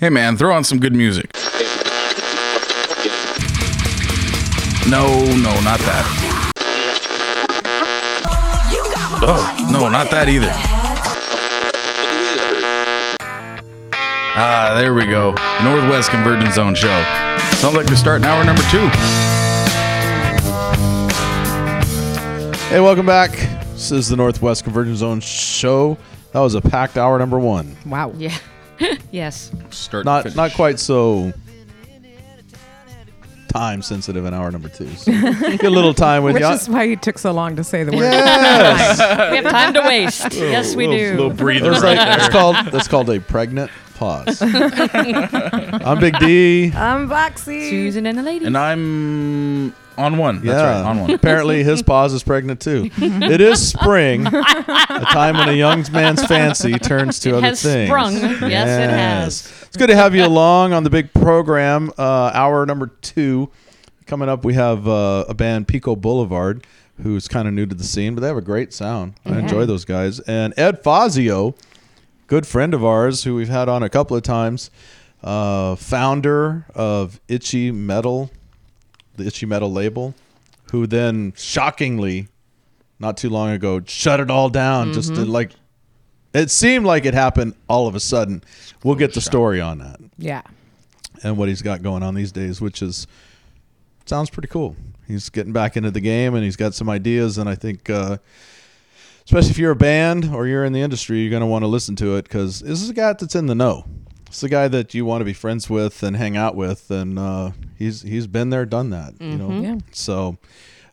Hey man, throw on some good music. No, no, not that. Oh, no, not that either. Ah, there we go. Northwest Convergence Zone show. Sounds like we're starting hour number two. Hey, welcome back. This is the Northwest Convergence Zone show. That was a packed hour number one. Wow. Yeah. yes. Start to Not finish. not quite so time sensitive in hour number two. So get a little time with you. Which you. is why you took so long to say the word. yes. We have time to waste. yes, we little, do. Little breather That's right like, that's there. called that's called a pregnant pause. I'm Big D. I'm Boxy. Susan and the lady. And I'm on one. That's yeah, right, on one. Apparently, his pause is pregnant too. it is spring, a time when a young man's fancy turns to It other has things. sprung. Yes, it has. It's good to have you along on the big program. Uh, hour number two. Coming up, we have uh, a band, Pico Boulevard, who's kind of new to the scene, but they have a great sound. I enjoy those guys. And Ed Fassio, good friend of ours who we've had on a couple of times, uh, founder of Itchy Metal, the Itchy Metal label, who then shockingly, not too long ago, shut it all down. Just to, like, it seemed like it happened all of a sudden. We'll get the story on that Yeah. and what he's got going on these days, which is sounds pretty cool. He's getting back into the game and he's got some ideas, and I think, uh, especially if you're a band or you're in the industry, you're going to want to listen to it because this is a guy that's in the know. It's the guy that you want to be friends with and hang out with, and uh, he's he's been there, done that. You know, Yeah. so.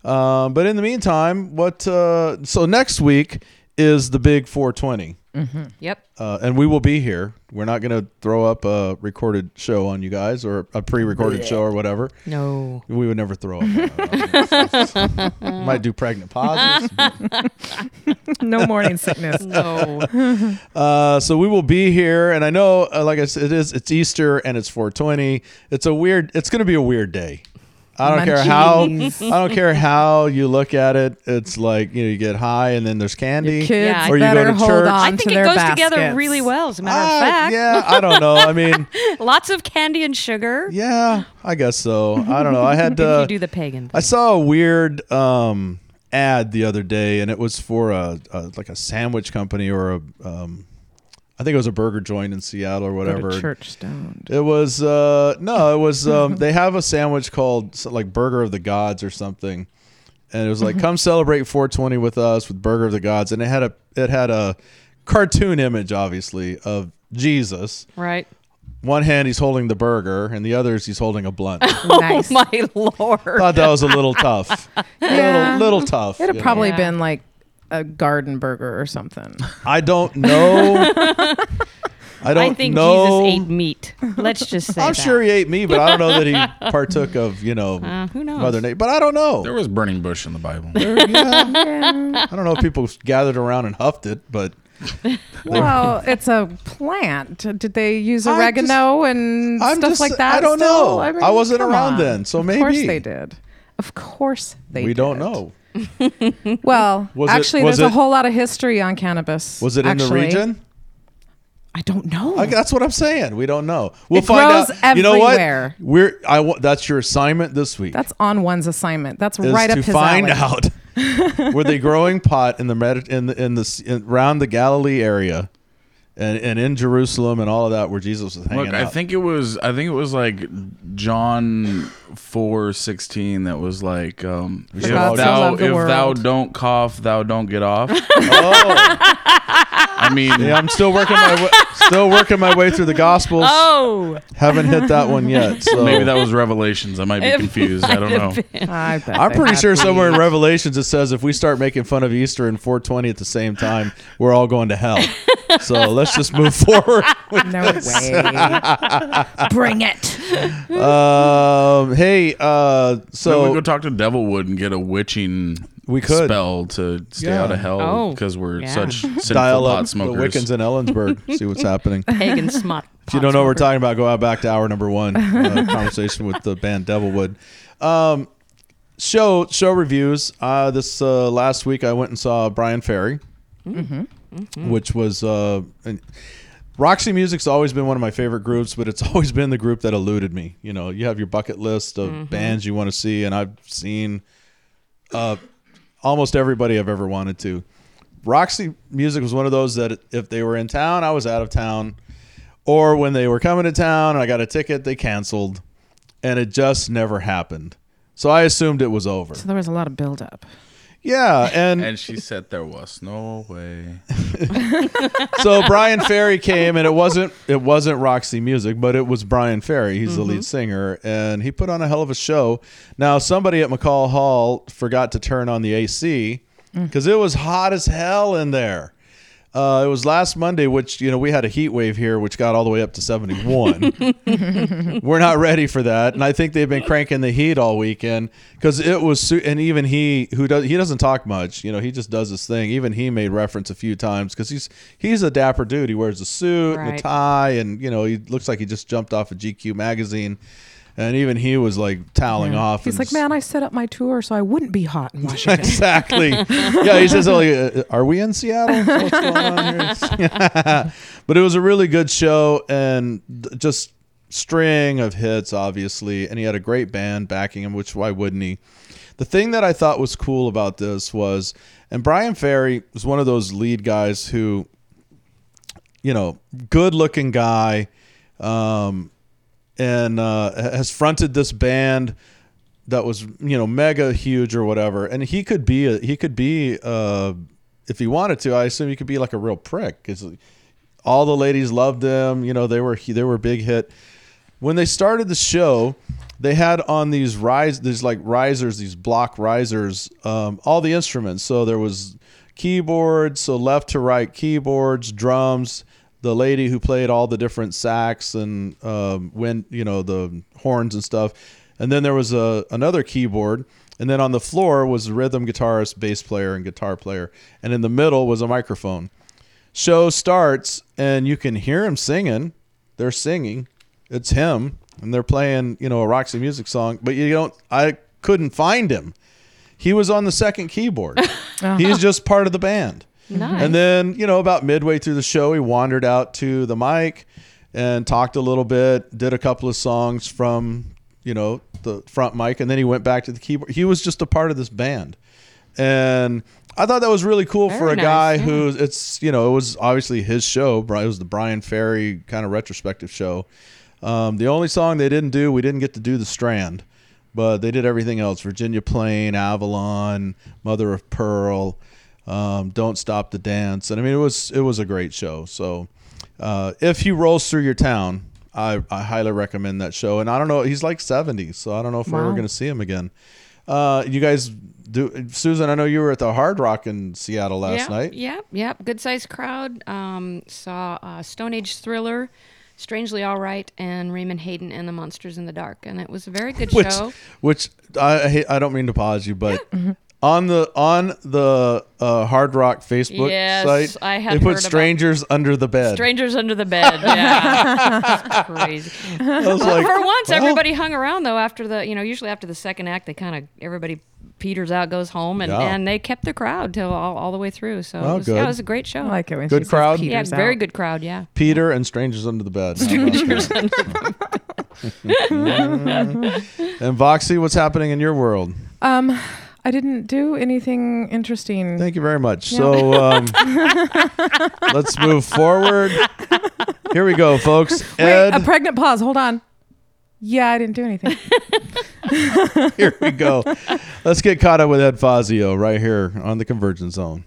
Um, but in the meantime, what? Uh, so next week is the big 420 Yep. uh, and we will be here. We're not going to throw up a recorded show on you guys or a pre-recorded show or whatever. No. We would never throw up. Might do pregnant pauses. No morning sickness. No. Uh, so we will be here, and I know, uh, like I said, it is. It's Easter and it's 420. It's a weird. It's going to be a weird day. I don't care how. I don't care how you look at it. It's like you know you get high and then there's candy. Kids Yeah. Or you go better to hold church. on I to think it their goes together baskets. really well, as a matter Ah, of fact. yeah, I don't know. I mean, Lots of candy and sugar. yeah, I guess so. I don't know. I had If to. you do the pagan I thing. saw a weird um, ad the other day, and it was for a, a like a sandwich company or a um, I think it was a burger joint in Seattle or Go whatever. to church stoned. It was uh, no, it was um, they have a sandwich called like Burger of the Gods or something, and it was like come celebrate 420 with us with Burger of the Gods, and it had a it had a cartoon image obviously of Jesus. Right. One hand he's holding the burger, and the other is he's holding a blunt. Nice. My lord. thought that was a little tough. Yeah. little, little tough. It'd you have know. probably Yeah. been like a garden burger or something. I don't know. I don't I think know. Jesus ate meat. Let's just say I'm that. sure he ate meat, but I don't know that he partook of you know Uh, who knows? Mother Nature. But I don't know. There was burning bush in the Bible. Yeah. I don't know if people gathered around and huffed it, but well, it's a plant. Did they use I oregano and I'm stuff just- like that? I don't still? know. I, mean, I wasn't around on. then, so Of course maybe. they did. Of course they did. we did. don't know. Well, Was it- actually, was there's it- a whole lot of history on cannabis. Was it in the region? I don't know. I, that's what I'm saying. We don't know. We'll It find out. You know what? We're I. That's your assignment this week. That's on one's assignment. That's right to up his. To find alley. out were they growing pot in the Medi- in the in the in, around the Galilee area, and and in Jerusalem and all of that where Jesus was hanging Look, out. I think it was. I think it was like John four sixteen. That was like, um, if God thou loved the if thou don't cough, thou don't get off. oh, I mean, yeah, I'm still working my way, still working my way through the Gospels. Oh, Haven't hit that one yet. So maybe that was Revelations. I might be It confused. I don't know. I bet I'm pretty had sure somewhere in. Revelations it says if we start making fun of Easter and 420 at the same time, we're all going to hell. So let's just move forward. No way. Bring it. Um, hey, uh, So we go talk to Devilwood and get a witching We could. spell to stay Yeah. out of hell Oh, because we're yeah. such sinful dial pot up the smokers. Wiccans in Ellensburg. see what's happening. pagan smut. If you don't know what we're talking about, go out back to hour number one. Uh, conversation with the band Devilwood. Um, show show reviews. Uh, this uh, last week, I went and saw Bryan Ferry, which was uh, an- Roxy Music's always been one of my favorite groups, but it's always been the group that eluded me. You know, you have your bucket list of bands you want to see, and I've seen uh, almost everybody I've ever wanted to. Roxy Music was one of those that if they were in town, I was out of town, or when they were coming to town and I got a ticket, they canceled, and it just never happened. So I assumed it was over. So there was a lot of buildup. Yeah, and And she said there was no way. so Bryan Ferry came, and it wasn't it wasn't Roxy Music, but it was Bryan Ferry. He's the lead mm-hmm. singer, and he put on a hell of a show. Now somebody at McCaw Hall forgot to turn on the AC because mm. it was hot as hell in there. Uh, it was last Monday, which you know we had a heat wave here, which got all the way up to seventy one. We're not ready for that, and I think they've been cranking the heat all weekend because it was. And even he, who does, he doesn't talk much. You know, he just does his thing. Even he made reference a few times because he's he's a dapper dude. He wears a suit and a tie, and you know he looks like he just jumped off a GQ magazine. And even he was like toweling off. He's like, man, I set up my tour so I wouldn't be hot in Washington. exactly. yeah, he says, oh, uh, "Are we in Seattle? What's going on here?" but it was a really good show and just string of hits, obviously, and he had a great band backing him. Which why wouldn't he? The thing that I thought was cool about this was, and Bryan Ferry was one of those lead guys who, you know, good-looking guy, um, and uh, has fronted this band that was you know mega huge or whatever. And he could be a, he could be uh if he wanted to i assume he could be like a real prick. Because all the ladies loved him. You know they were they were a big hit. When they started the show they had on these rise these like risers these block risers um, all the instruments. So there was keyboards so left to right keyboards drums the lady who played all the different sax and um, when you know the horns and stuff. And then there was a another keyboard. And then on the floor was the rhythm guitarist bass player and guitar player. And in the middle was a microphone. Show starts and you can hear him singing. They're singing. It's him. And they're playing you know a roxy music song. But you don't i couldn't find him. He was on the second keyboard. He's just part of the band Nice. and then, you know, about midway through the show, he wandered out to the mic and talked a little bit, did a couple of songs from, you know, the front mic, and then he went back to the keyboard. He was just a part of this band. And I thought that was really cool for a nice, guy yeah. who it's, you know, it was obviously his show. It was the Bryan Ferry kind of retrospective show. Um, the only song they didn't do, we didn't get to do The Strand, but they did everything else Virginia Plain, Avalon, Mother of Pearl um, "Don't Stop the Dance," and I mean it was it was a great show. So uh, if he rolls through your town, I, I highly recommend that show. And I don't know, he's like seventy, so I don't know if we're ever going to see him again. Uh, you guys do, Susan? I know you were at the Hard Rock in Seattle last yep, night. Yep, yep. Good sized crowd. Um, saw uh, Stone Age Thriller, Strangely All Right, and Raymond Hayden and the Monsters in the Dark, and it was a very good Which, show. which I I don't mean to pause you, but. Mm-hmm. On the on the uh, Hard Rock Facebook Yes, site, I had they heard put about- strangers under the bed. Strangers under the bed. Yeah, crazy. I like, For once, well, everybody hung around though. After the, you know, usually after the second act, they kind of everybody peters out, goes home, and, Yeah. and they kept the crowd till all, all the way through. So Oh, it was, good. yeah, it was a great show. I like it when Good she says crowd? yeah, Peter's very good crowd. Yeah. Peter and strangers under the bed. How about that? and Voxy, what's happening in your world? Um, I didn't do anything interesting. Thank you very much. So um, let's move forward. Here we go, folks. Wait, Ed, a pregnant pause. Hold on. Yeah, I didn't do anything. here we go. Let's get caught up with Ed Fassio right here on the Convergence Zone.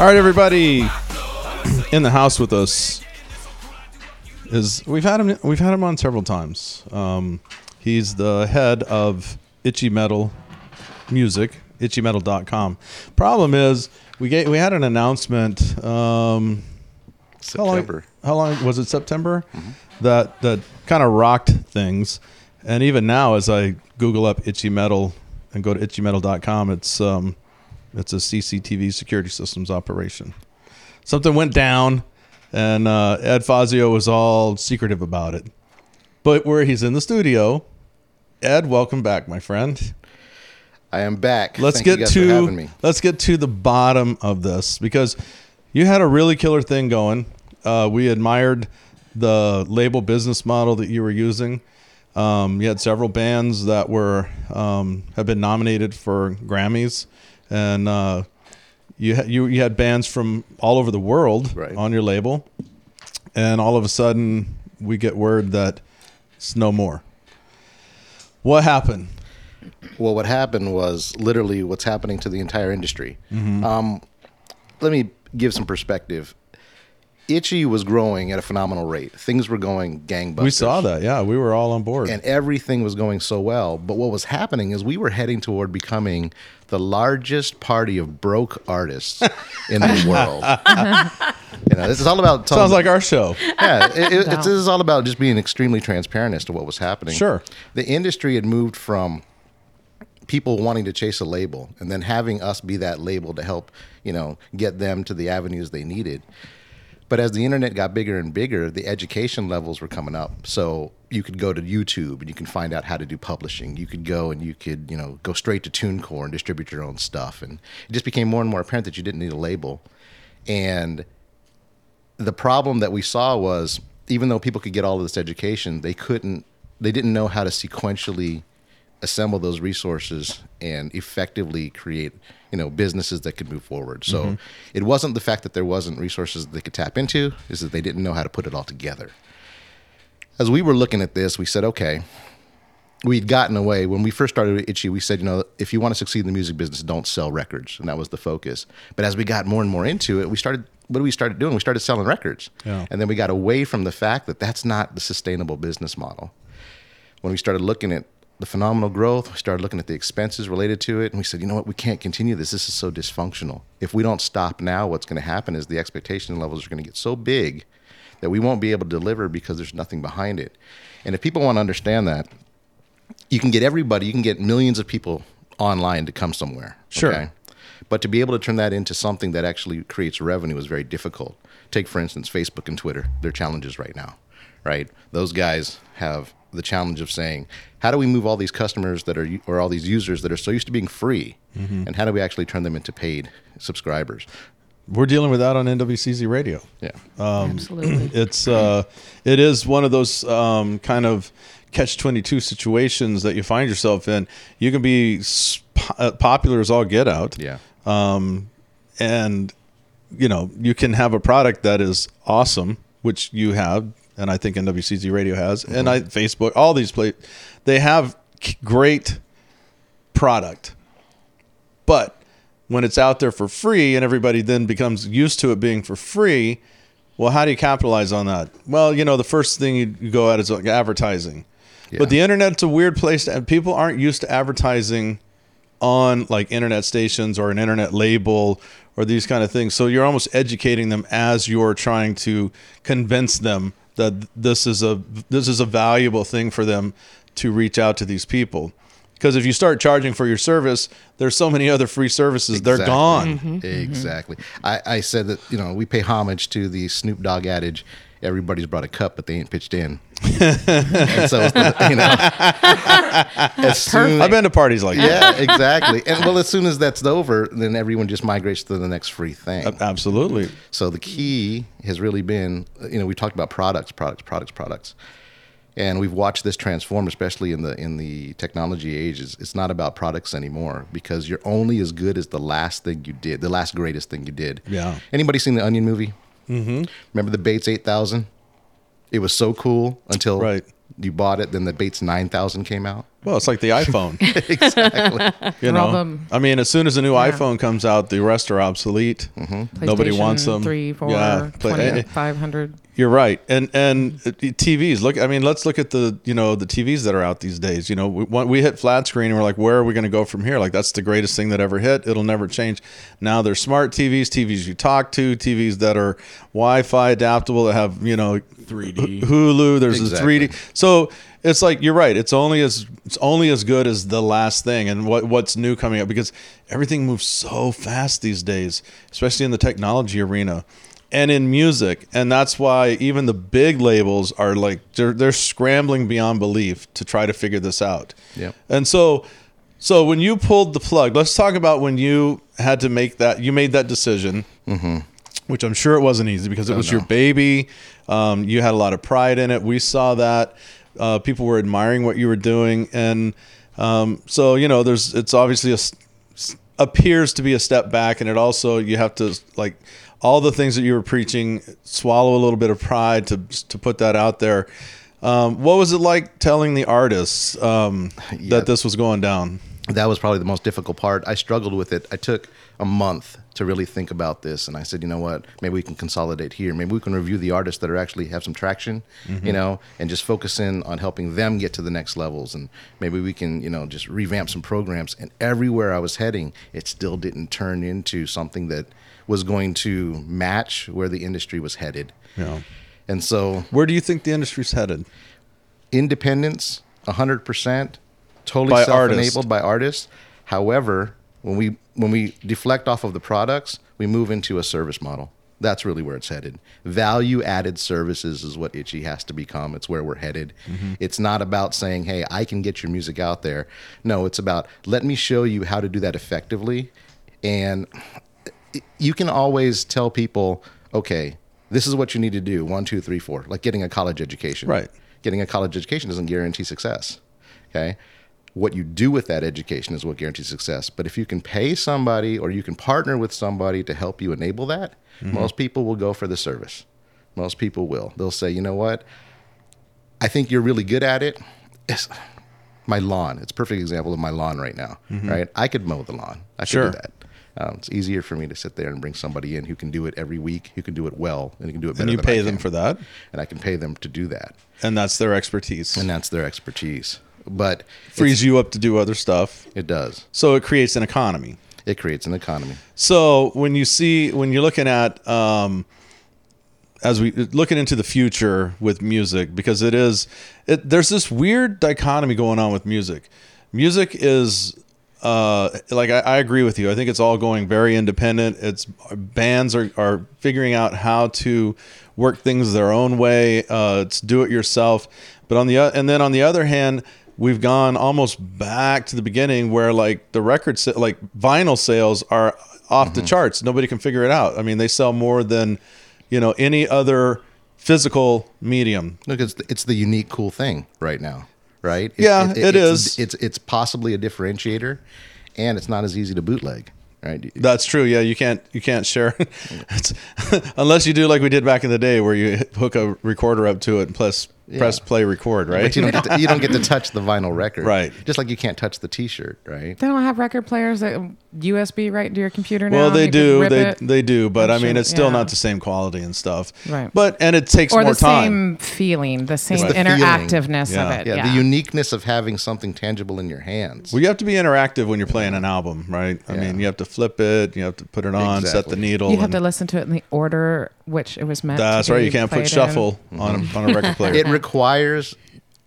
All right, everybody in the house with us is we've had him we've had him on several times. Um, he's the head of Itchy Metal music, itchymetal.com. Problem is, we get we had an announcement. Um, how long- September. How long, was it? September. That that kind of rocked things, and even now, as I Google up itchy metal and go to itchymetal.com, it's um, it's a CCTV security systems operation. Something went down, and uh, Ed Fassio was all secretive about it. But where he's in the studio, Ed, welcome back, my friend. I am back. Let's Thank you get to me. let's get to the bottom of this because you had a really killer thing going. Uh, we admired the label business model that you were using. Um, you had several bands that were um, have been nominated for Grammys, and uh, you ha- you you had bands from all over the world Right. on your label, and all of a sudden we get word that it's no more. What happened? Well, what happened was literally what's happening to the entire industry. Mm-hmm. Um, let me give some perspective. Itchy was growing at a phenomenal rate. Things were going gangbusters. We saw that. Yeah, we were all on board. and everything was going so well. But what was happening is we were heading toward becoming the largest party of broke artists in the world. you know, this is all about telling- Sounds like our show. yeah, it, it, it's, this is all about just being extremely transparent as to what was happening. Sure. the industry had moved from people wanting to chase a label and then having us be that label to help you know get them to the avenues they needed. But as the internet got bigger and bigger, the education levels were coming up. So you could go to YouTube and you can find out how to do publishing. You could go and you could, you know, go straight to TuneCore and distribute your own stuff. And it just became more and more apparent that you didn't need a label. And the problem that we saw was even though people could get all of this education, they couldn't, they didn't know how to sequentially assemble those resources and effectively create, you know, businesses that could move forward. So mm-hmm. it wasn't the fact that there wasn't resources they could tap into, is that they didn't know how to put it all together. As we were looking at this, we said, okay, we'd gotten away when we first started with Itchy. We said, you know, if you want to succeed in the music business, don't sell records, and that was the focus. But as we got more and more into it, we started. What did we started doing? We started selling records, Yeah. and then we got away from the fact that that's not the sustainable business model. When we started looking at the phenomenal growth, we started looking at the expenses related to it, and we said, you know what, we can't continue this. This is so dysfunctional. If we don't stop now, what's going to happen is the expectation levels are going to get so big that we won't be able to deliver because there's nothing behind it. And if people want to understand that, you can get everybody, you can get millions of people online to come somewhere. Sure. But to be able to turn that into something that actually creates revenue is very difficult. Take, for instance, Facebook and Twitter, their challenges right now, right? Those guys have the challenge of saying, how do we move all these customers that are, or all these users that are so used to being free, and how do we actually turn them into paid subscribers? We're dealing with that on NWCZ Radio. Yeah. Absolutely. It's uh, it is one of those um, kind of catch twenty two situations that you find yourself in. You can be s- po- uh, popular as all get out. Yeah. Um, and you know you can have a product that is awesome, which you have, and I think NWCZ Radio has, and mm-hmm. I Facebook, all these play, they have great product, but when it's out there for free and everybody then becomes used to it being for free, well, how do you capitalize on that? Well, you know, the first thing you, you go at is like advertising. Yeah. But the internet's a weird place to, people aren't used to advertising on like internet stations or an internet label or these kind of things. So you're almost educating them as you're trying to convince them that this is a this is a valuable thing for them to reach out to these people. Because if you start charging for your service, there's so many other free services. They're Exactly. gone. Mm-hmm. Exactly. I, I said that you know we pay homage to the Snoop Dogg adage: "Everybody's brought a cup, but they ain't pitched in." and so the- you know, as soon, I've been to parties like that. yeah, exactly. And well, as soon as that's over, then everyone just migrates to the next free thing. Absolutely. So the key has really been, you know, we talked about products, products, products, products, and we've watched this transform, especially in the in the technology age. It's, it's not about products anymore because you're only as good as the last thing you did, the last greatest thing you did. Yeah. Anybody seen the Onion movie? Mm-hmm. Remember the Bates eight thousand? It was so cool until Right. you bought it. Then the Bates nine thousand came out. Well, it's like the iPhone. exactly. You know, them- I mean, as soon as a new Yeah. iPhone comes out, the rest are obsolete. Nobody wants them. Three, four, Yeah, play- 20, eh, 500. You're right, and and uh, TVs. Look, I mean, let's look at the you know the TVs that are out these days. You know, we, we hit flat screen, and we're like, where are we going to go from here? Like that's the greatest thing that ever hit. It'll never change. Now there's smart TVs, TVs you talk to, TVs that are Wi-Fi adaptable that have you know 3D. Hulu. There's Exactly. a 3D. So it's like you're right. It's only as it's only as good as the last thing and what what's new coming up because everything moves so fast these days, especially in the technology arena and in music. And that's why even the big labels are like they're they're scrambling beyond belief to try to figure this out. Yep. And so so when you pulled the plug, let's talk about when you had to make that you made that decision which I'm sure it wasn't easy because it was your baby. Um, you had a lot of pride in it. We saw that. Uh, people were admiring what you were doing, and um, so you know, there's it's obviously a appears to be a step back, and it also you have to like all the things that you were preaching, swallow a little bit of pride to to put that out there. Um, what was it like telling the artists um, Yeah. that this was going down? that was probably the most difficult part. I struggled with it. I took a month to really think about this, and I said, you know what? Maybe we can consolidate here. Maybe we can review the artists that are actually have some traction, mm-hmm. you know, and just focus in on helping them get to the next levels. And maybe we can, you know, just revamp some programs. And everywhere I was heading, it still didn't turn into something that was going to match where the industry was headed. Yeah. And so Where do you think the industry's headed? independence 100% totally self-enabled by artists however when we when we deflect off of the products we move into a service model that's really where it's headed value added services is what itchy has to become it's where we're headed mm-hmm. it's not about saying hey i can get your music out there no it's about let me show you how to do that effectively and you can always tell people, okay, this is what you need to do. One, two, three, four. Like getting a college education. Right. Getting a college education doesn't guarantee success. Okay. What you do with that education is what guarantees success. But if you can pay somebody or you can partner with somebody to help you enable that, most people will go for the service. Most people will. They'll say, you know what? I think you're really good at it. It's my lawn. It's a perfect example of my lawn right now. Right. I could mow the lawn. I could Sure. do that. Um, it's easier for me to sit there and bring somebody in who can do it every week, who can do it well, and who can do it better. And you pay them for that, and I can pay them to do that, and that's their expertise. and that's their expertise. But frees you up to do other stuff. it does. So it creates an economy. It creates an economy. So when you see when you're looking at um, as we looking into the future with music because it is it, there's this weird dichotomy going on with music. Music is uh, like I, I agree with you. I think it's all going very independent. It's bands are, are figuring out how to work things their own way. Uh, it's do it yourself. But on the and then on the other hand, we've gone almost back to the beginning where like the record sa- like vinyl sales are off the mm-hmm. charts. Nobody can figure it out. I mean, they sell more than you know any other physical medium. Look, it's the, it's the unique, cool thing right now, right? It- Yeah, it it's, is. It's it's possibly a differentiator, and it's not as easy to bootleg, right? That's true. Yeah, you can't you can't share it's, unless you do like we did back in the day where you hook a recorder up to it and press press play record, right? But you don't get to, you don't get to touch the vinyl record, Right. Just like you can't touch the T-shirt, right? They don't have record players that USB right to your computer now. well, they do. They it. they do, but I'm I mean, sure- it's still yeah. not the same quality and stuff. Right. But and it takes or more the time. same feeling, the same the feeling. interactiveness Yeah. of it. Yeah, Yeah, the uniqueness of having something tangible in your hands. Well, you have to be interactive when you're playing an album, right? I mean, you have to flip it, you have to put it on, set the needle. You have to listen to it in the order which it was meant. that's to right. You can't put played in. shuffle on a, on a record player. it requires,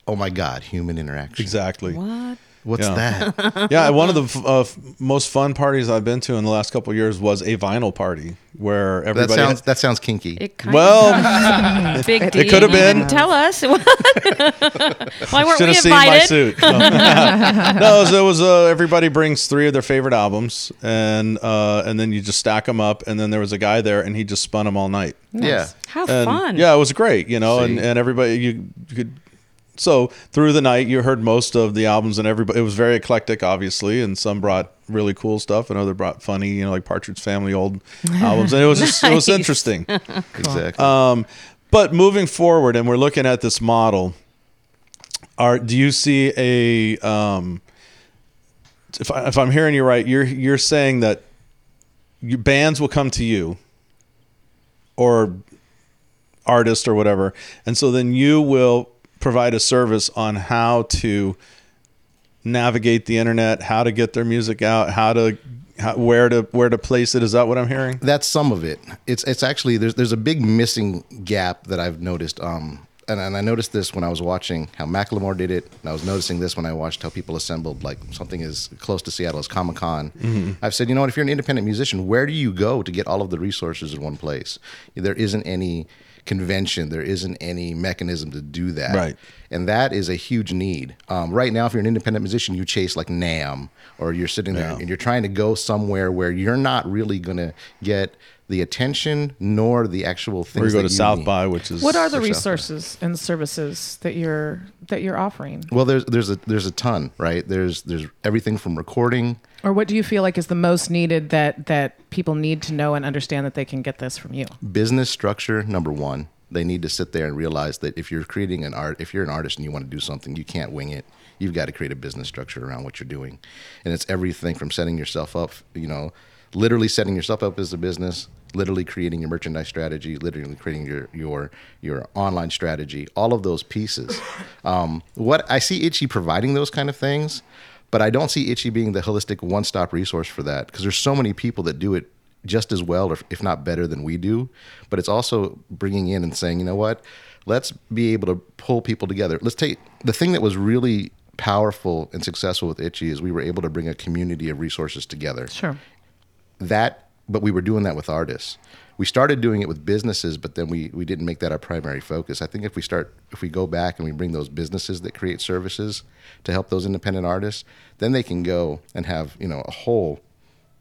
oh my God, human interaction. exactly. What? What's Yeah. that? yeah, one of the f- uh, f- most fun parties I've been to in the last couple of years was a vinyl party where everybody. that everybody. sounds that sounds kinky. It kind well, of big it D. could have been. tell us. Why weren't should we have seen my invited? suit. No, no it was, it was uh, everybody brings three of their favorite albums, and uh, and then you just stack them up, and then there was a guy there, and he just spun them all night. yeah, How And, fun! Yeah, it was great, you know, and, and everybody you, you could. So through the night, you heard most of the albums, and everybody. It was very eclectic, obviously, and some brought really cool stuff, and other brought funny, you know, like Partridge Family old albums, and it was just, it was Nice. interesting. exactly. Um, but moving forward, and we're looking at this model. are do you see a um, if I, if I'm hearing you right, you're you're saying that your bands will come to you or artist or whatever, and so then you will provide a service on how to navigate the internet, how to get their music out, how to how, where to where to place it. Is that what I'm hearing? That's some of it. It's it's actually there's there's a big missing gap that I've noticed. Um, and, and I noticed this when I was watching how Macklemore did it, and I was noticing this when I watched how people assembled like something as close to Seattle as Comic Con. I've said, you know what? If you're an independent musician, where do you go to get all of the resources in one place? There isn't any convention. There isn't any mechanism to do that. Right. And that is a huge need. Um, right now, if you're an independent musician, you chase like NAMM, or you're sitting there Yeah. and you're trying to go somewhere where you're not really going to get the attention nor the actual things. Or you go that to South need. by, which is What are the South resources and services that you're that you're offering? Well, there's there's a there's a ton, right? There's there's everything from recording. Or what do you feel like is the most needed that that people need to know and understand that they can get this from you? business structure number one they need to sit there and realize that if you're creating an art if you're an artist and you want to do something you can't wing it you've got to create a business structure around what you're doing and it's everything from setting yourself up you know literally setting yourself up as a business literally creating your merchandise strategy literally creating your your your online strategy all of those pieces um, what i see itchy providing those kind of things but i don't see itchy being the holistic one-stop resource for that because there's so many people that do it just as well, or if not better than we do. But it's also bringing in and saying, you know what, let's be able to pull people together. Let's take the thing that was really powerful and successful with Itchy is we were able to bring a community of resources together. Sure. That, but we were doing that with artists. We started doing it with businesses, but then we we didn't make that our primary focus. I think if we start, if we go back and we bring those businesses that create services to help those independent artists, then they can go and have you know a whole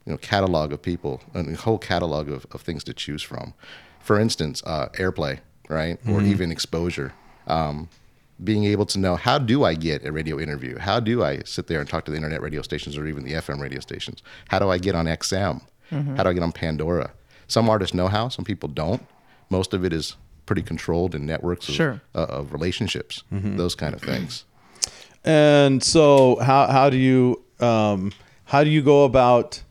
you know catalog of people and a whole catalog of, of things to choose from for instance uh, airplay right or even exposure um, being able to know how do i get a radio interview? How do i sit there and talk to the internet radio stations or even the fm radio stations? How do i get on xm how do i get on pandora? Some artists know how some people don't. Most of it is pretty controlled in networks of, Sure. uh, of relationships those kind of things. And so, how how do you um, how do you go about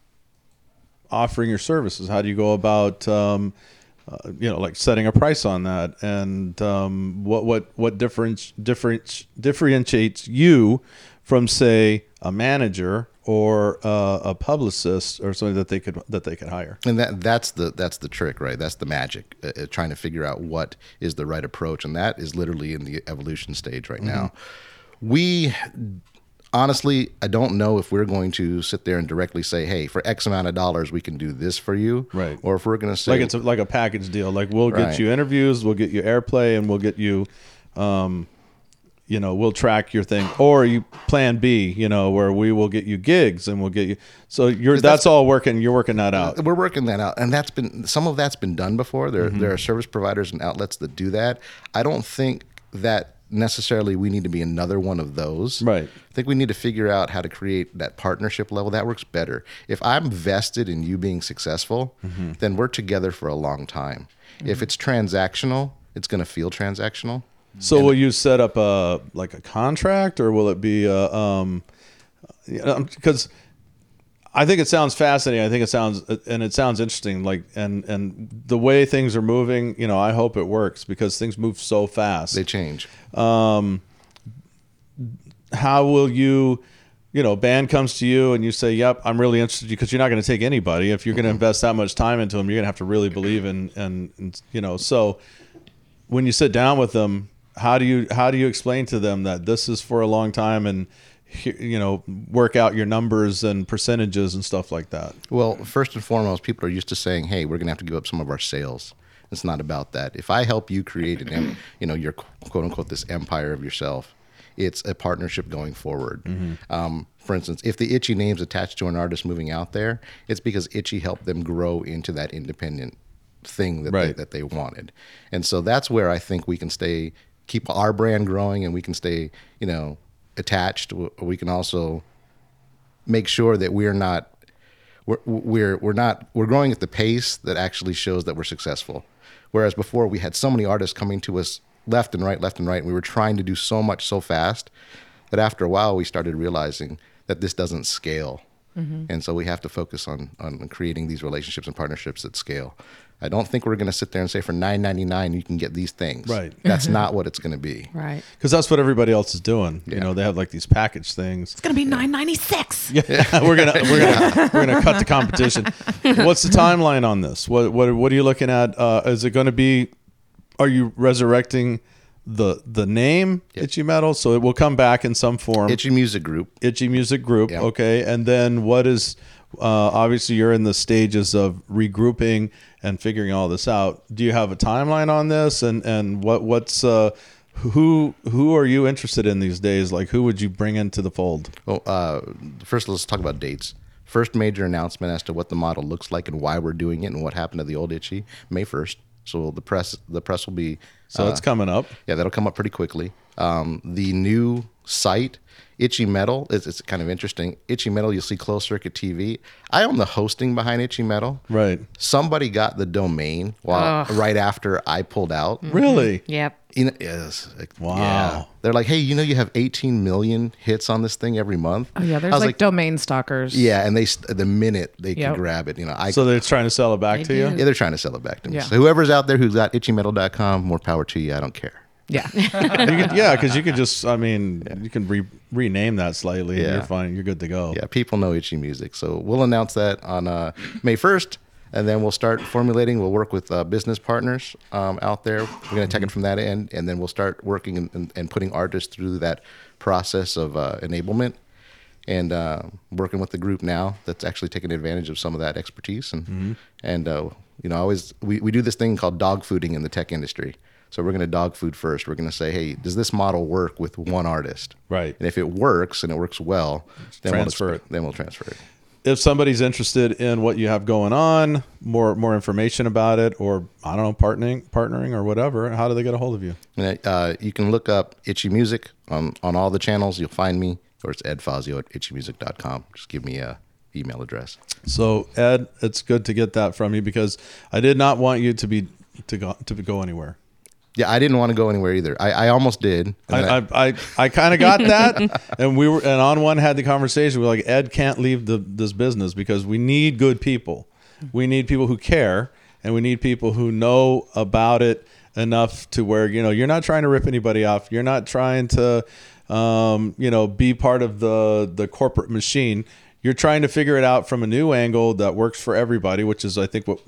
offering your services? How do you go about um, uh, you know like setting a price on that? And um, what what what difference difference differentiates you from say a manager or uh, a publicist or something that they could that they could hire? and that that's the that's the trick right that's the magic uh, uh, trying to figure out what is the right approach and that is literally in the evolution stage right now we honestly i don't know if we're going to sit there and directly say hey for x amount of dollars we can do this for you Right. or if we're going to say like it's a, like a package deal. Like we'll get Right. you interviews, we'll get you airplay, and we'll get you, um, you know, we'll track your thing. Or you plan B, you know, where we will get you gigs and we'll get you. So you're that's, that's- all working. You're working that out. we're working that out and that's been some of that's been done before there Mm-hmm. there are service providers and outlets that do that i don't think that necessarily we need to be another one of those. Right. i think we need to figure out how to create that partnership level. That works better. If i'm vested in you being successful Mm-hmm. then we're together for a long time. If it's transactional it's going to feel transactional. So will you set up a like a contract, or will it be a um, because I think it sounds fascinating. I think it sounds and it sounds interesting. Like and and the way things are moving, you know, I hope it works because things move so fast. they change Um, how will you you know band comes to you and you say yep i'm really interested because you're not going to take anybody if you're going to invest that much time into them you're going to have to really believe in and, and you know so when you sit down with them how do you how do you explain to them that this is for a long time and you know work out your numbers and percentages and stuff like that Well, first and foremost, people are used to saying, "Hey, we're going to have to give up some of our sales." It's not about that. If I help you create an, em- you know, your quote unquote this empire of yourself, it's a partnership going forward. Um, for instance, if the Itchy name's attached to an artist moving out there, it's because Itchy helped them grow into that independent thing that they, that they wanted, and so that's where I think we can stay, keep our brand growing, and we can stay, you know, attached. We can also make sure that we're not we're we're we're not we're growing at the pace that actually shows that we're successful. Whereas before we had so many artists coming to us left and right, left and right. And we were trying to do so much so fast that after a while we started realizing that this doesn't scale. Mm-hmm. And so we have to focus on on creating these relationships and partnerships that scale. I don't think we're going to sit there and say for nine ninety nine you can get these things. Right. That's not what it's going to be. Right. Because that's what everybody else is doing. You know, they have like these package things. It's gonna be nine ninety six. Yeah, we're gonna we're gonna we're gonna cut the competition. What's the timeline on this? What what what are you looking at? Uh, is it going to be? Are you resurrecting the the name Yep. Itchy Metal? So it will come back in some form. Itchy Music Group. Itchy Music Group. Yeah. Okay, and then what is? Uh, obviously, you're in the stages of regrouping and figuring all this out. Do you have a timeline on this? And and what what's uh, who who are you interested in these days? Like who would you bring into the fold? Well, uh, first let's talk about dates. First major announcement as to what the model looks like and why we're doing it and what happened to the old Itchy, May first. So the press the press will be So uh, it's coming up. Yeah, that'll come up pretty quickly. Um, the new site, Itchy Metal, is it's kind of interesting. Itchy Metal, you'll see closed circuit TV. I own the hosting behind Itchy Metal. Right. Somebody got the domain while right after I pulled out. Mm-hmm. Really? Mm-hmm. Yep. You know, yes, like, Wow. Yeah. They're like, hey, you know, you have 18 million hits on this thing every month. Oh yeah, I there's was like, domain stalkers. yeah, and they the minute they can grab it, you know, I So they're trying to sell it back They to you? yeah, they're trying to sell it back to me. Yeah. So whoever's out there who's got itchymetal.com, more power to you. I don't care. Yeah. You could, yeah, because you could just, I mean, you can re- rename that slightly and Yeah. you're fine. You're good to go. Yeah, people know itchy music. So we'll announce that on uh, May 1st, and then we'll start formulating. We'll work with uh, business partners um, out there. We're going to take it from that end, and then we'll start working and, and, and putting artists through that process of uh, enablement and uh, working with the group now that's actually taking advantage of some of that expertise. And, and uh, you know, I always, we, we do this thing called dog fooding in the tech industry. So we're going to dog food first. We're going to say, hey, does this model work with one artist? Right. And if it works and it works well, then Transfer we'll it. Then we'll transfer it. If somebody's interested in what you have going on, more more information about it, or I don't know, partnering, partnering, or whatever, how do they get a hold of you? Uh, you can look up Itchy Music on, on all the channels. You'll find me, or it's Ed Fassio at itchymusic.com. Just give me a email address. So Ed, it's good to get that from you because I did not want you to be to go to go anywhere. Yeah, I didn't want to go anywhere either. I, I almost did. I I, I, I kind of got that, and we were and on one had the conversation. We're like, Ed can't leave the this business because we need good people. We need people who care, and we need people who know about it enough to where you know you're not trying to rip anybody off. You're not trying to, um, you know, be part of the the corporate machine. You're trying to figure it out from a new angle that works for everybody, which is I think what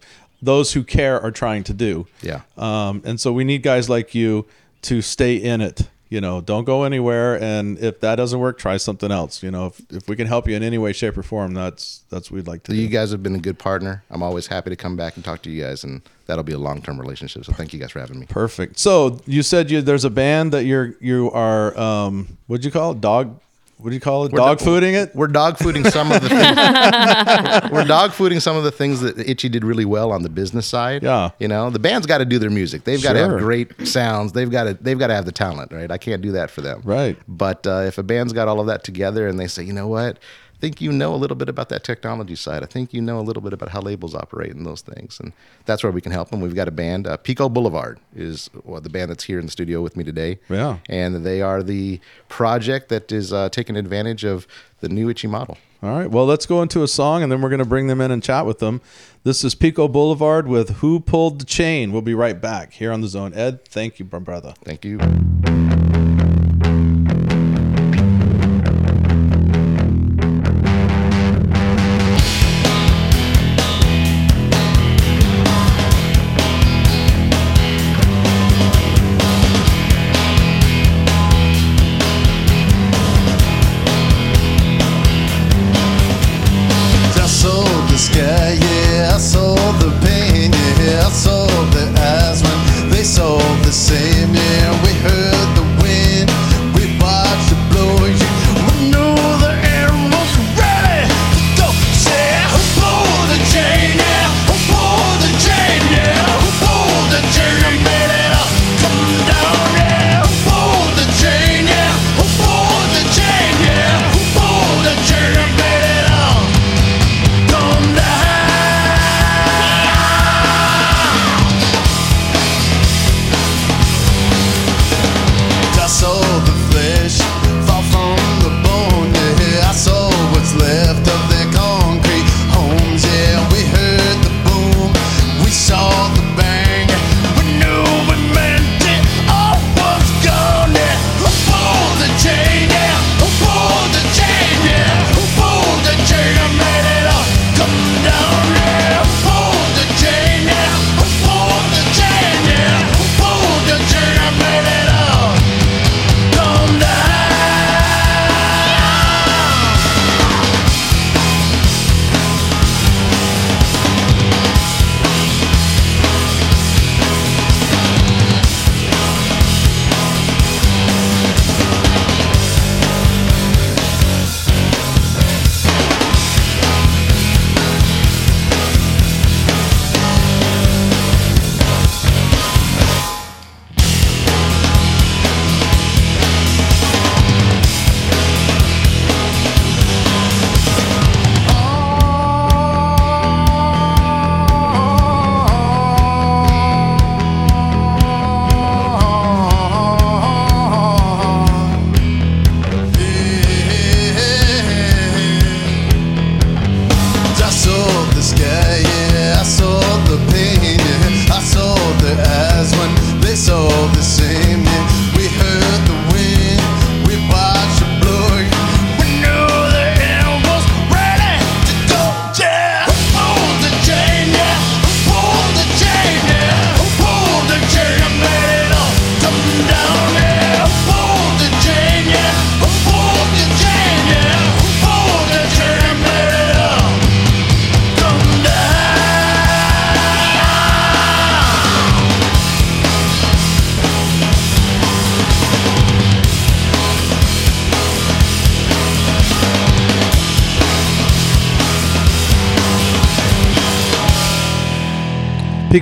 those who care are trying to do. Yeah. Um, and so we need guys like you to stay in it. You know, don't go anywhere. And if that doesn't work, try something else. You know, if, if we can help you in any way, shape, or form, that's that's what we'd like to So do. you guys have been a good partner. I'm always happy to come back and talk to you guys, and that'll be a long term relationship. So thank you guys for having me. Perfect. So you said you there's a band that you're you are um what'd you call it? Dog what do you call it? Dog do- fooding it? We're dog fooding some of the things. we're dog fooding some of the things that Itchy did really well on the business side. Yeah. you know, the band's got to do their music. They've got to Sure. have great sounds. They've got to they've got to have the talent, right? I can't do that for them. Right. But uh, if a band's got all of that together and they say, you know what, think you know a little bit about that technology side. I think you know a little bit about how labels operate and those things, and that's where we can help them. We've got a band, uh, Pico Boulevard is well, the band that's here in the studio with me today. Yeah. and they are the project that is uh, taking advantage of the new Itchy model. All right. Well, let's go into a song and then we're going to bring them in and chat with them. This is Pico Boulevard with Who Pulled the Chain. We'll be right back here on the zone. Ed, thank you, brother. Thank you.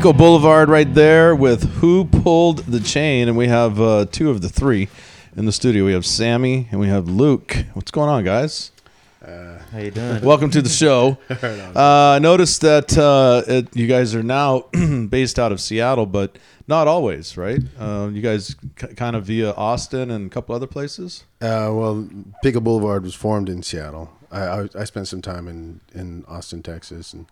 Pico Boulevard right there with Who Pulled the Chain. And we have uh, two of the three in the studio. We have Sammy and we have Luke. What's going on, guys? How you doing? Welcome to the show. Uh, I noticed that uh, it, you guys are now based out of Seattle, but not always, right? Uh, you guys k- kind of via Austin and a couple other places. Uh, well, Pico Boulevard was formed in Seattle. I, I, I spent some time in, in Austin, Texas, and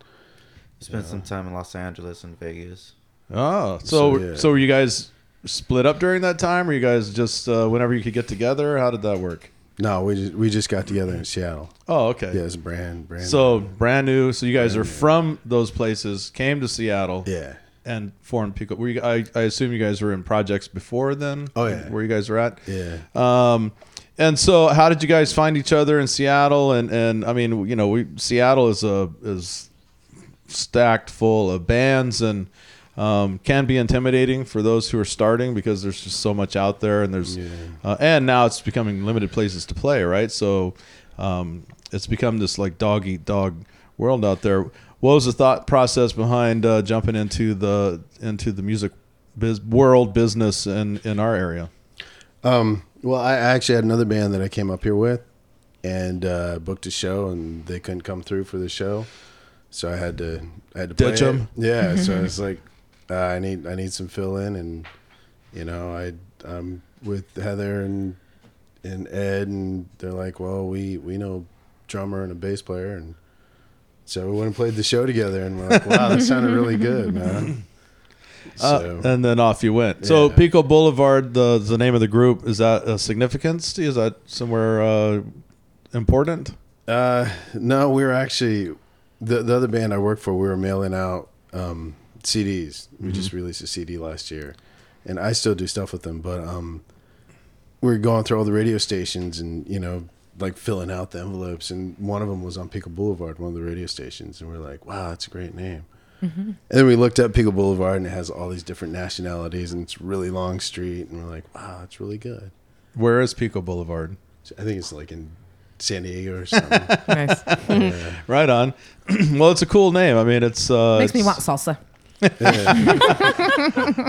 Spent some time in Los Angeles and Vegas. Oh, so So, so, were you guys split up during that time, or you guys just uh, whenever you could get together? How did that work? no, we just, we just got together in Seattle. Oh, okay. Yeah, it's brand brand. So brand new. So you guys are from those places, came to Seattle, yeah, and formed Pico. Were you? I, I assume you guys were in projects before then. Oh, yeah. where you guys were at. yeah. Um, and so how did you guys find each other in Seattle? And and I mean, you know, we Seattle is a is stacked full of bands and. Um, can be intimidating for those who are starting because there's just so much out there, and there's, uh, and now it's becoming limited places to play, right? So, um, it's become this like dog eat dog world out there. What was the thought process behind uh, jumping into the into the music biz- world business in in our area? Um, well, I I actually had another band that I came up here with, and uh, booked a show, and they couldn't come through for the show, so I had to I had to Ditch play it. Yeah, so it's like uh, I need I need some fill in, and you know I I'm with Heather and and Ed, and they're like, well, we we know drummer and a bass player, and so we went and played the show together, and we're like, wow, that sounded really good, man. So, Uh, and then off you went. So Yeah. Pico Boulevard, the the name of the group, is that a significance? Is that somewhere uh, important? Uh, no, we were actually the the other band I worked for. We were mailing out um, CDs. We just released a CD last year, and I still do stuff with them. But um, we were going through all the radio stations and you know like filling out the envelopes. And one of them was on Pico Boulevard, one of the radio stations, and we are like, wow, that's a great name. And then we looked up Pico Boulevard, and it has all these different nationalities, and it's really long street, and we're like, wow, that's really good. Where is Pico Boulevard? I think it's like in San Diego or something. Nice. yeah. Right on. well, it's a cool name. I mean, it's uh, Makes me it's- want salsa.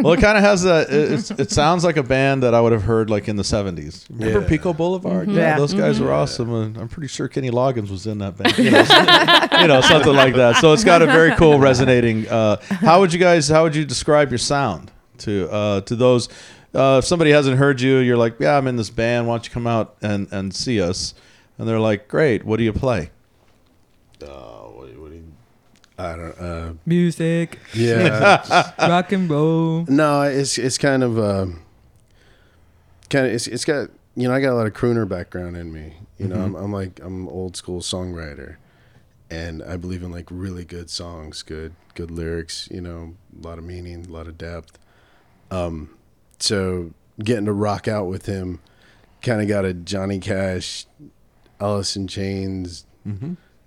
Well, it kind of has a. It, it sounds like a band that I would have heard like in the seventies. Remember Yeah. Pico Boulevard? Yeah, Yeah. those guys were awesome, and I'm pretty sure Kenny Loggins was in that band. You know, you know, something like that. So it's got a very cool resonating. Uh, how would you guys? How would you describe your sound to uh, to those? Uh, if somebody hasn't heard you, you're like, yeah, I'm in this band. Why don't you come out and and see us? And they're like, great. What do you play? Uh, what, what do you, I don't. Uh, Music, yeah. rock and roll. no, it's it's kind of um, kind of it's it's got you know I got a lot of crooner background in me. You know, I'm, I'm like I'm old school songwriter, and I believe in like really good songs, good good lyrics. You know, a lot of meaning, a lot of depth. Um, so getting to rock out with him, kind of got a Johnny Cash, Alice in Chains.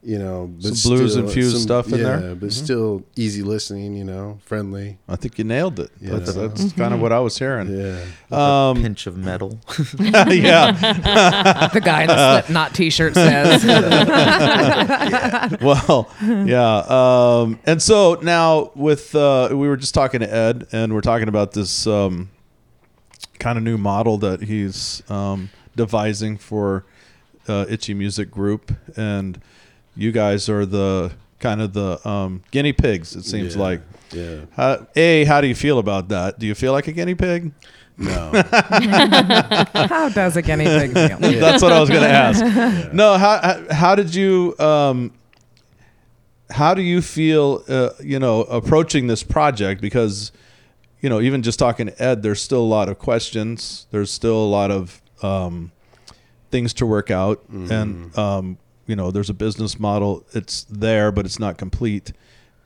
You know, but Some blues still- infused stuff in there? yeah, but still easy listening. You know, friendly. I think you nailed it. Yeah. That's, that's kind of what I was hearing. Yeah. Um, Pinch of metal. yeah. The guy in the Slipknot t-shirt says. well, yeah. Um, and so now with uh, we were just talking to Ed, and we're talking about this um, kind of new model that he's um, devising for uh, Itchy Music Group, and you guys are the kind of the um, guinea pigs. It seems Yeah. like. Yeah. Uh, a, how do you feel about that? Do you feel like a guinea pig? No. How does a guinea pig feel? That's what I was going to ask. No, how how- how did you um how do you feel uh, you know approaching this project because you know even just talking to Ed there's still a lot of questions, there's still a lot of um things to work out. And um you know there's a business model. It's there but it's not complete.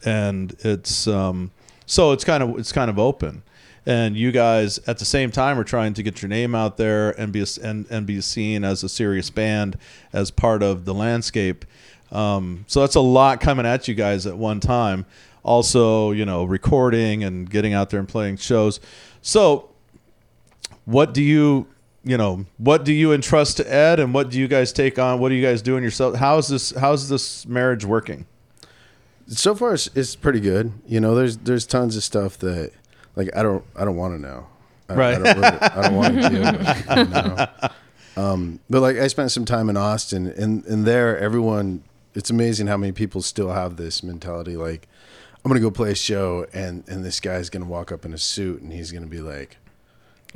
And it's um so it's kind of it's kind of open. And you guys at the same time are trying to get your name out there and be and, and be seen as a serious band as part of the landscape. Um, so that's a lot coming at you guys at one time. Also you know recording and getting out there and playing shows. So what do you you know what do you entrust to ed and what do you guys take on what are you guys doing yourself how is this how's this marriage working so far it's, it's pretty good. You know, there's there's tons of stuff that like I don't I don't want to know. I, Right. I don't, really, I don't want to deal You know? um, but like I spent some time in Austin, and and there everyone. It's amazing how many people still have this mentality. Like, I'm gonna go play a show, and and this guy's gonna walk up in a suit, and he's gonna be like,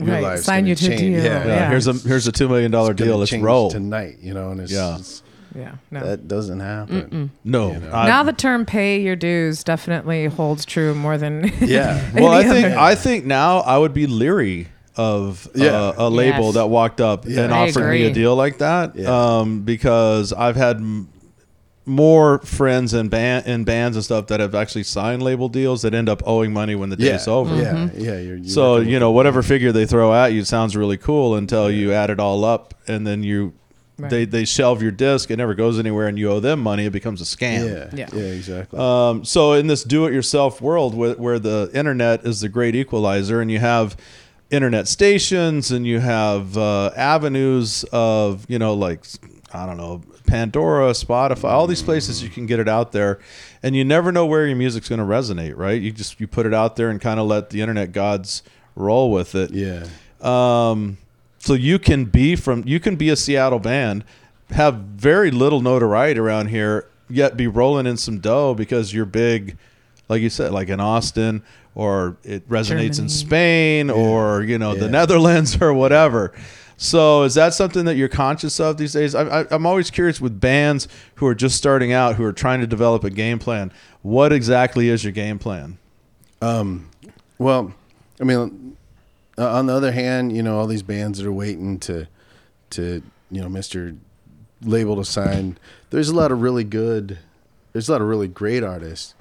"Your Right, life's sign gonna you to a change." deal. Yeah, Yeah, Yeah. here's a here's a two million dollar deal. Let's roll. tonight. You know, and it's, Yeah. it's- Yeah. No. that doesn't happen. No, You know. I- now the term "pay your dues" definitely holds true more than Yeah. well, I think other. I think now I would be leery of Yeah. uh, a label Yes. that walked up Yeah. and I offered me a deal like that. Yeah. Um, because I've had m- more friends and band in bands and stuff that have actually signed label deals that end up owing money when the yeah, day's over. Yeah, yeah. You're, you're So you know whatever figure they throw at you sounds really cool until you add it all up and then you they they shelve your disc. It never goes anywhere, and you owe them money. It becomes a scam. Yeah, Yeah. yeah, exactly. Um, so in this do-it-yourself world, where, where the internet is the great equalizer, and you have internet stations, and you have uh, avenues of you know like I don't know Pandora, Spotify, all these places you can get it out there, and you never know where your music's going to resonate. Right? You just you put it out there and kind of let the internet gods roll with it. yeah, Um, so you can be from you can be a Seattle band, have very little notoriety around here, yet be rolling in some dough because you're big, like you said, like in Austin, or it resonates in Germany. Spain, or you know the Netherlands or whatever. So is that something that you're conscious of these days? I, I, I'm always curious with bands who are just starting out, who are trying to develop a game plan. What exactly is your game plan? Well, I mean, uh, on the other hand, you know, all these bands that are waiting to, to you know, Mister Label to sign. There's a lot of really good. There's a lot of really great artists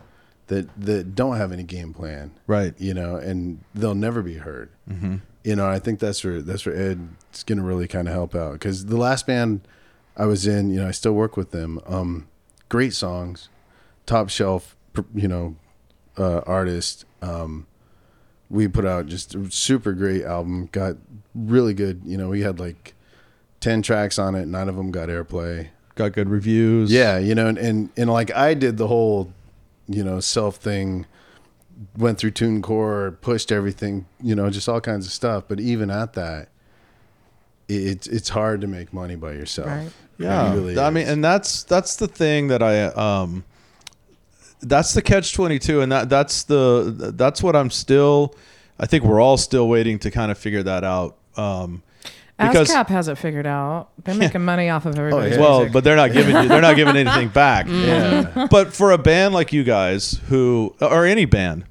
that that don't have any game plan. Right. You know, and they'll never be heard. Mm-hmm. You know, I think that's where that's where Ed's gonna really kind of help out because the last band I was in, you know, I still work with them. Um, great songs, top shelf, you know, uh, artist. Um, we put out just a super great album. Got really good. You know, we had like ten tracks on it. Nine of them got airplay. Got good reviews. Yeah, you know, and, and and like I did the whole, you know, self thing. Went through TuneCore, pushed everything, you know, just all kinds of stuff. But even at that, it's it's hard to make money by yourself. Right. Yeah, really I mean, and that's that's the thing that I um, that's the catch twenty two, and that that's the that's what I'm still. I think we're all still waiting to kind of figure that out. Um, because ASCAP has it figured out. They're making money off of everybody's yeah. well, music. but they're not giving you they're not giving anything back. Yeah. But for a band like you guys, who or any band,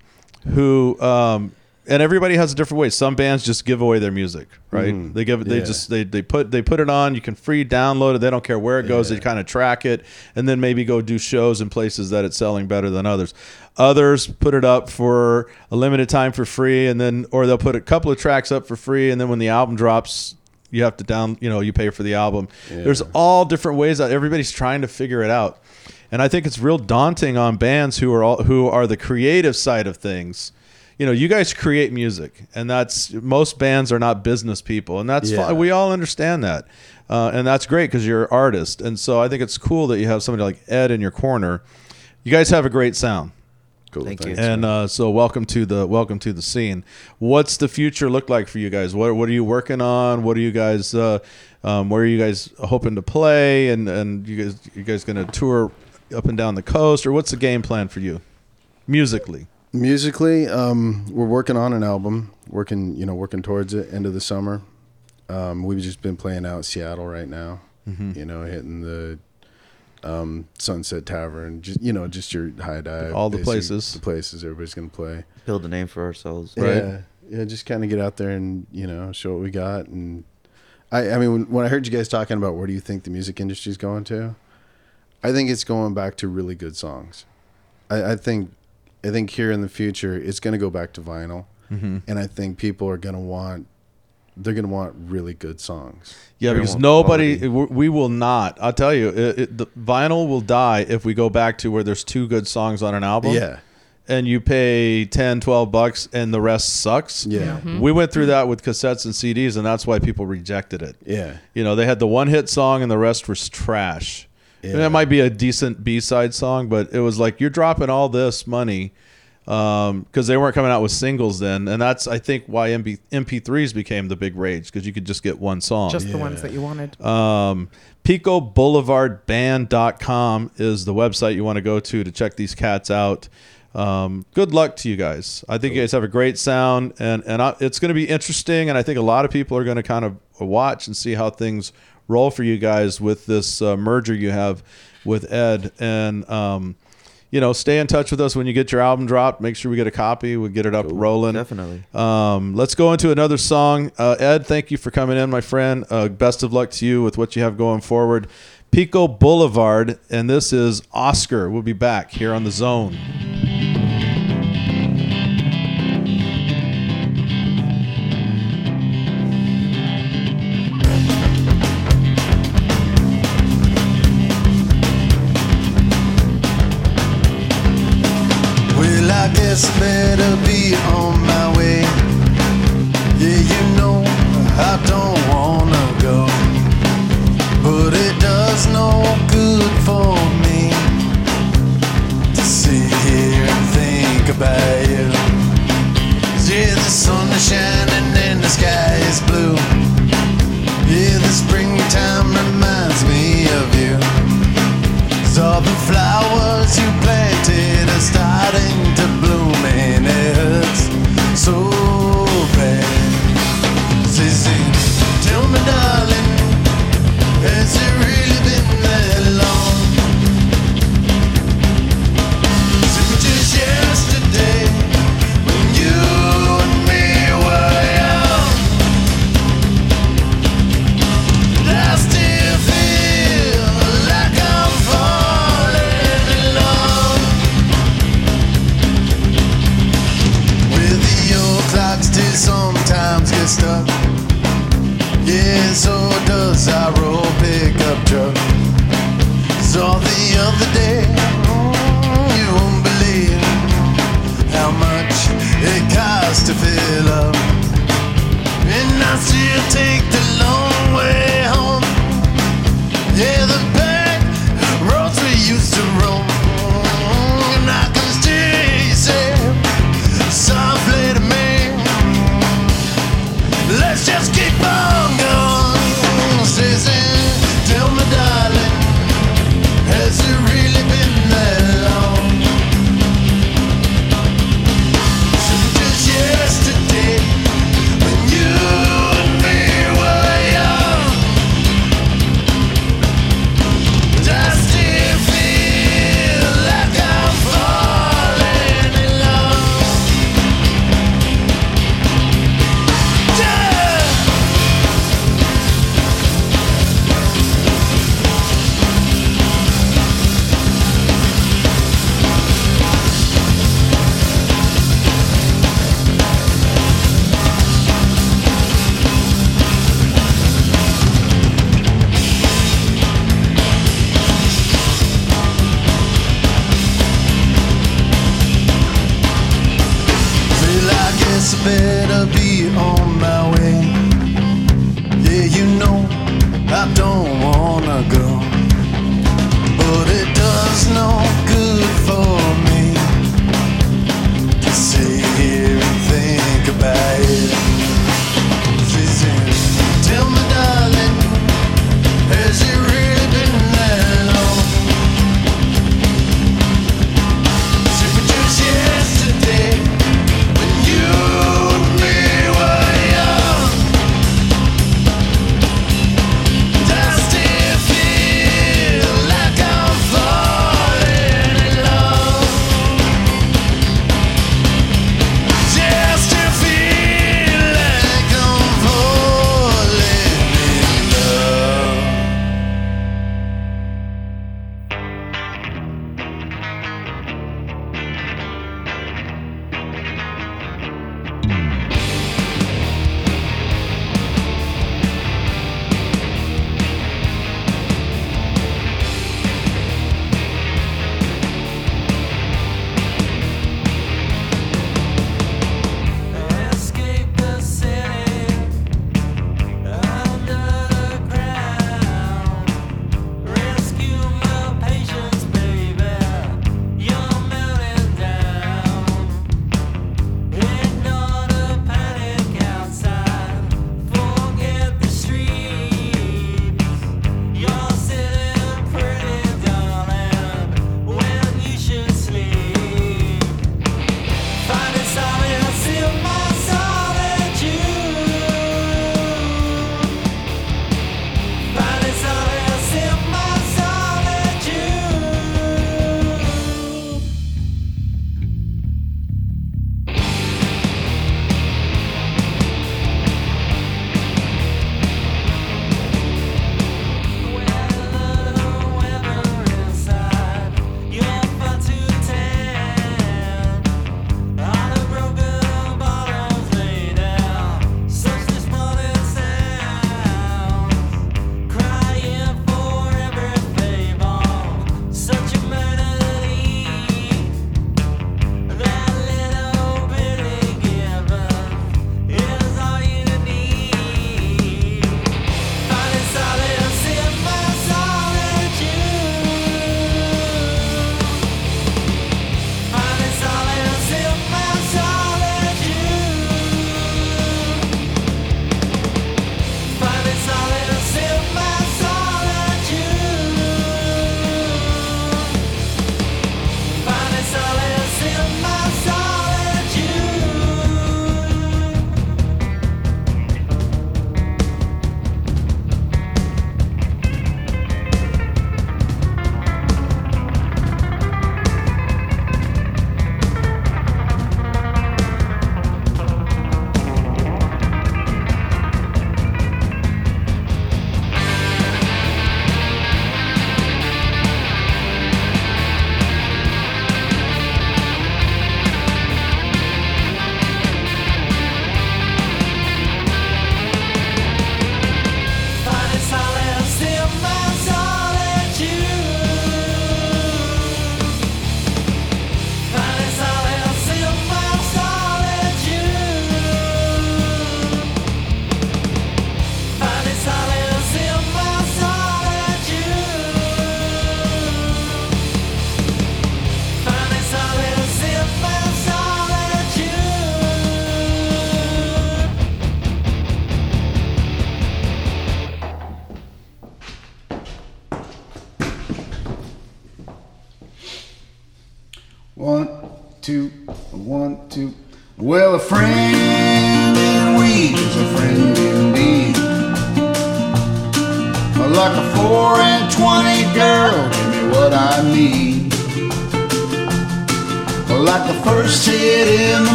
who um, and everybody has a different way. Some bands just give away their music, right? Mhm. They give it. They Yeah. just they, they put they put it on. You can free download it. They don't care where it goes. Yeah. They kind of track it, and then maybe go do shows in places that it's selling better than others. Others put it up for a limited time for free, and then or they'll put a couple of tracks up for free, and then when the album drops. You have to down, you know, you pay for the album. There's all different ways that everybody's trying to figure it out, and I think it's real daunting on bands who are all, who are the creative side of things you know, you guys create music, and that's most bands are not business people, and that's Yeah. fine. We all understand that, uh, and that's great because you're an artist, and so I think it's cool that you have somebody like Ed in your corner. You guys have a great sound, Cool. Thank you. and uh, so welcome to the welcome to the scene. What's the future look like for you guys? What what are you working on? What are you guys? Uh, um, where are you guys hoping to play? And and you guys you guys going to tour up and down the coast, or what's the game plan for you musically? Musically, um, we're working on an album. Working, you know, working towards it. End of the summer. Um, we've just been playing out Seattle right now. Mm-hmm. You know, hitting the um, Sunset Tavern. Just you know, just your high dive. All the basic- places. The places everybody's gonna play. Build a name for ourselves. Right. Yeah, yeah. Just kind of get out there and you know show what we got. And I, I mean, when, when I heard you guys talking about where do you think the music industry's going to, I think it's going back to really good songs. I, I think, I think here in the future it's going to go back to vinyl, Mm-hmm. and I think people are going to want, they're going to want really good songs. Yeah, Very because nobody, quality. we we will not. I'll tell you, it, it, the vinyl will die if we go back to where there's two good songs on an album. Yeah, And you pay 10, 12 bucks and the rest sucks. yeah, We went through that with cassettes and CDs, and that's why people rejected it. yeah. You know, they had the one hit song and the rest was trash. And it might be a decent B side song, but it was like you're dropping all this money because they weren't coming out with singles then, and that's I think why MP, MP3s became the big rage because you could just get one song. Just the ones that you wanted. Um, Pico Boulevard Band.com is the website you want to go to to check these cats out. Um, good luck to you guys. I think you guys have a great sound, and and I, it's going to be interesting. And I think a lot of people are going to kind of watch and see how things roll for you guys with this uh, merger you have with Ed. And um, you know, stay in touch with us when you get your album dropped. Make sure we get a copy. We get it up rolling. Definitely. Um, let's go into another song. Uh, Ed, thank you for coming in, my friend. Uh, best of luck to you with what you have going forward. Pico Boulevard, and this is Oscar. We'll be back here on the zone.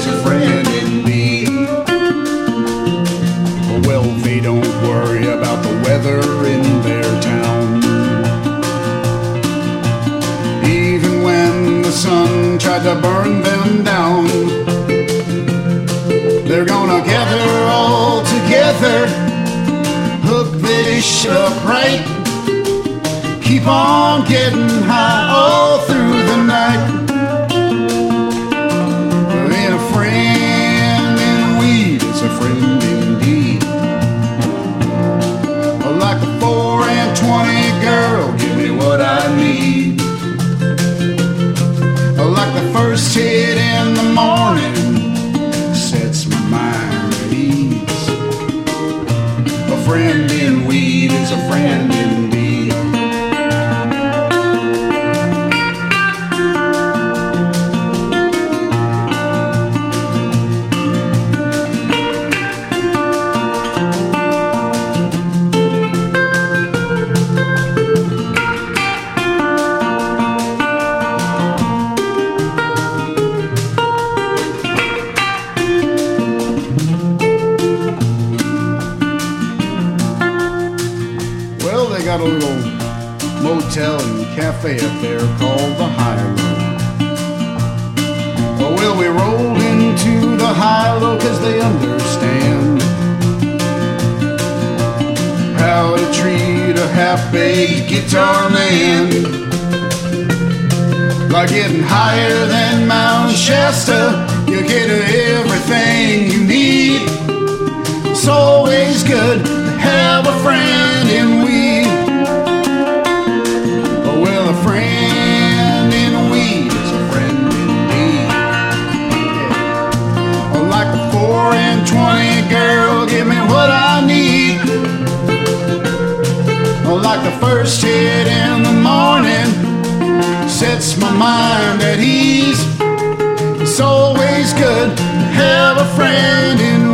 always a friend in me. Well, they don't worry about the weather in their town. Even when the sun tried to burn them down, they're gonna gather all together, hook this shit up right, keep on getting high all through the night. sit thoroughfare called the high road. Well, we rolled into the high road cause they understand how to treat a half-baked guitar man. By getting higher than Mount Shasta, you get everything you need. It's always good to have a friend first hit in the morning sets my mind at ease. It's always good to have a friend in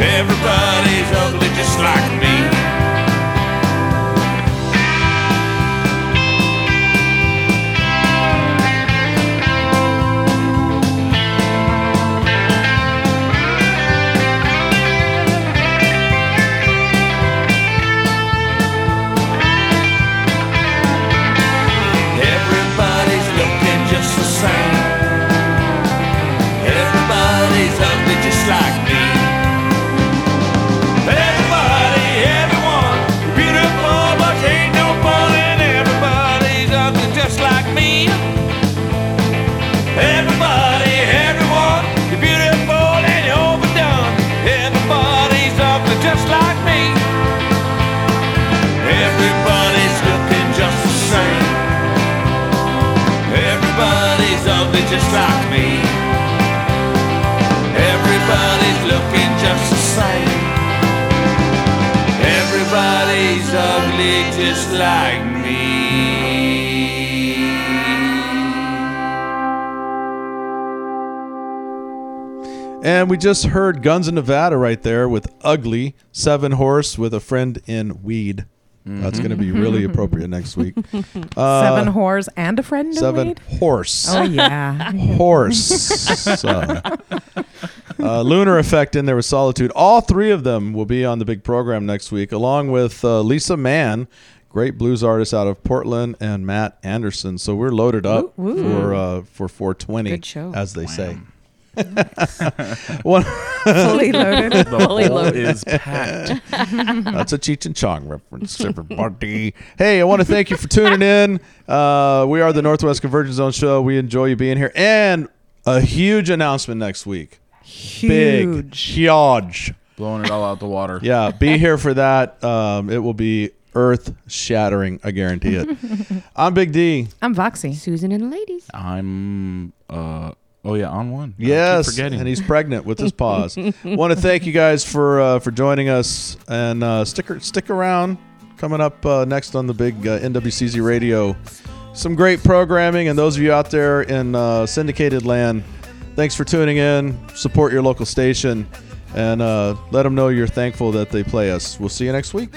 Everybody. Just heard Guns in Nevada right there with Ugly, Seven Horse with a friend in Weed. That's going to be really appropriate next week. Uh, Seven whores and a friend in Seven weed? Horse. Oh, yeah. Horse. So, uh, Lunar Effect in there with Solitude. All three of them will be on the big program next week, along with uh, Lisa Mann, great blues artist out of Portland, and Matt Andersen. So we're loaded up Woo, woo. for uh, for 420, Good show. as they say. One, Fully loaded. The Fully loaded. is packed. That's a Cheech and Chong reference, everybody. hey, I want to thank you for tuning in. Uh, we are the Northwest Convergence Zone Show. We enjoy you being here. And a huge announcement next week. Big, Huge. huge. Blowing it all out the water. Yeah, be here for that. Um, it will be earth shattering. I guarantee it. I'm Big D. I'm Voxy. Susan and the ladies. I'm uh oh yeah, on one. Yes, forgetting. and he's pregnant with his paws. Want to thank you guys for uh, for joining us and uh, stick stick around. Coming up uh, next on the big uh, NWCZ radio, some great programming, and those of you out there in uh, syndicated land, thanks for tuning in. Support your local station, and uh, let them know you're thankful that they play us. We'll see you next week.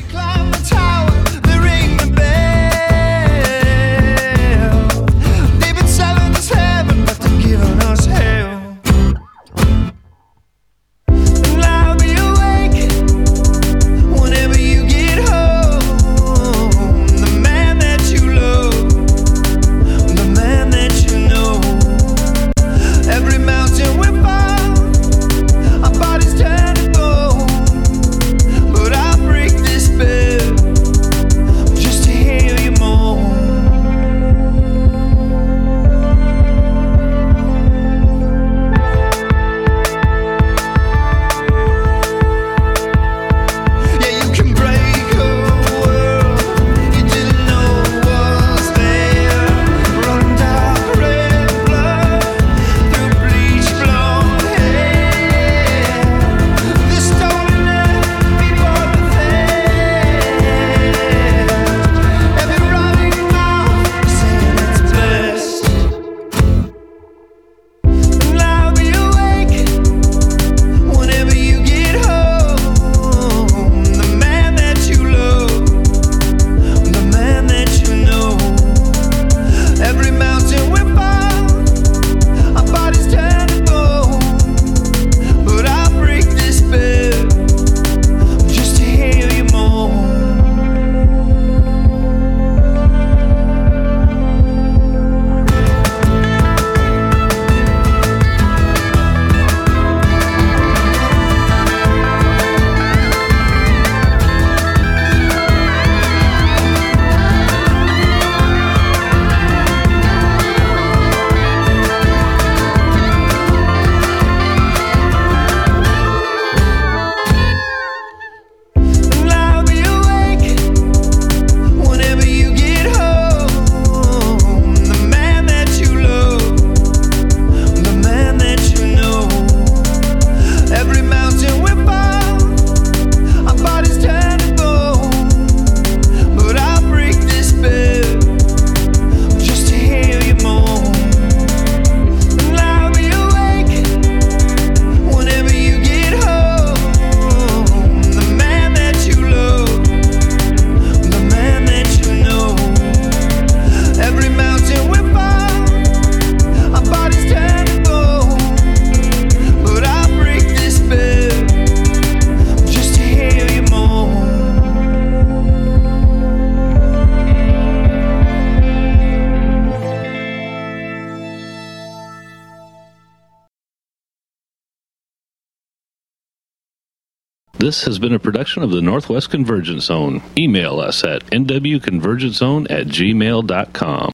Been a production of the Northwest Convergence Zone. Email us at nwconvergencezone at gmail.com.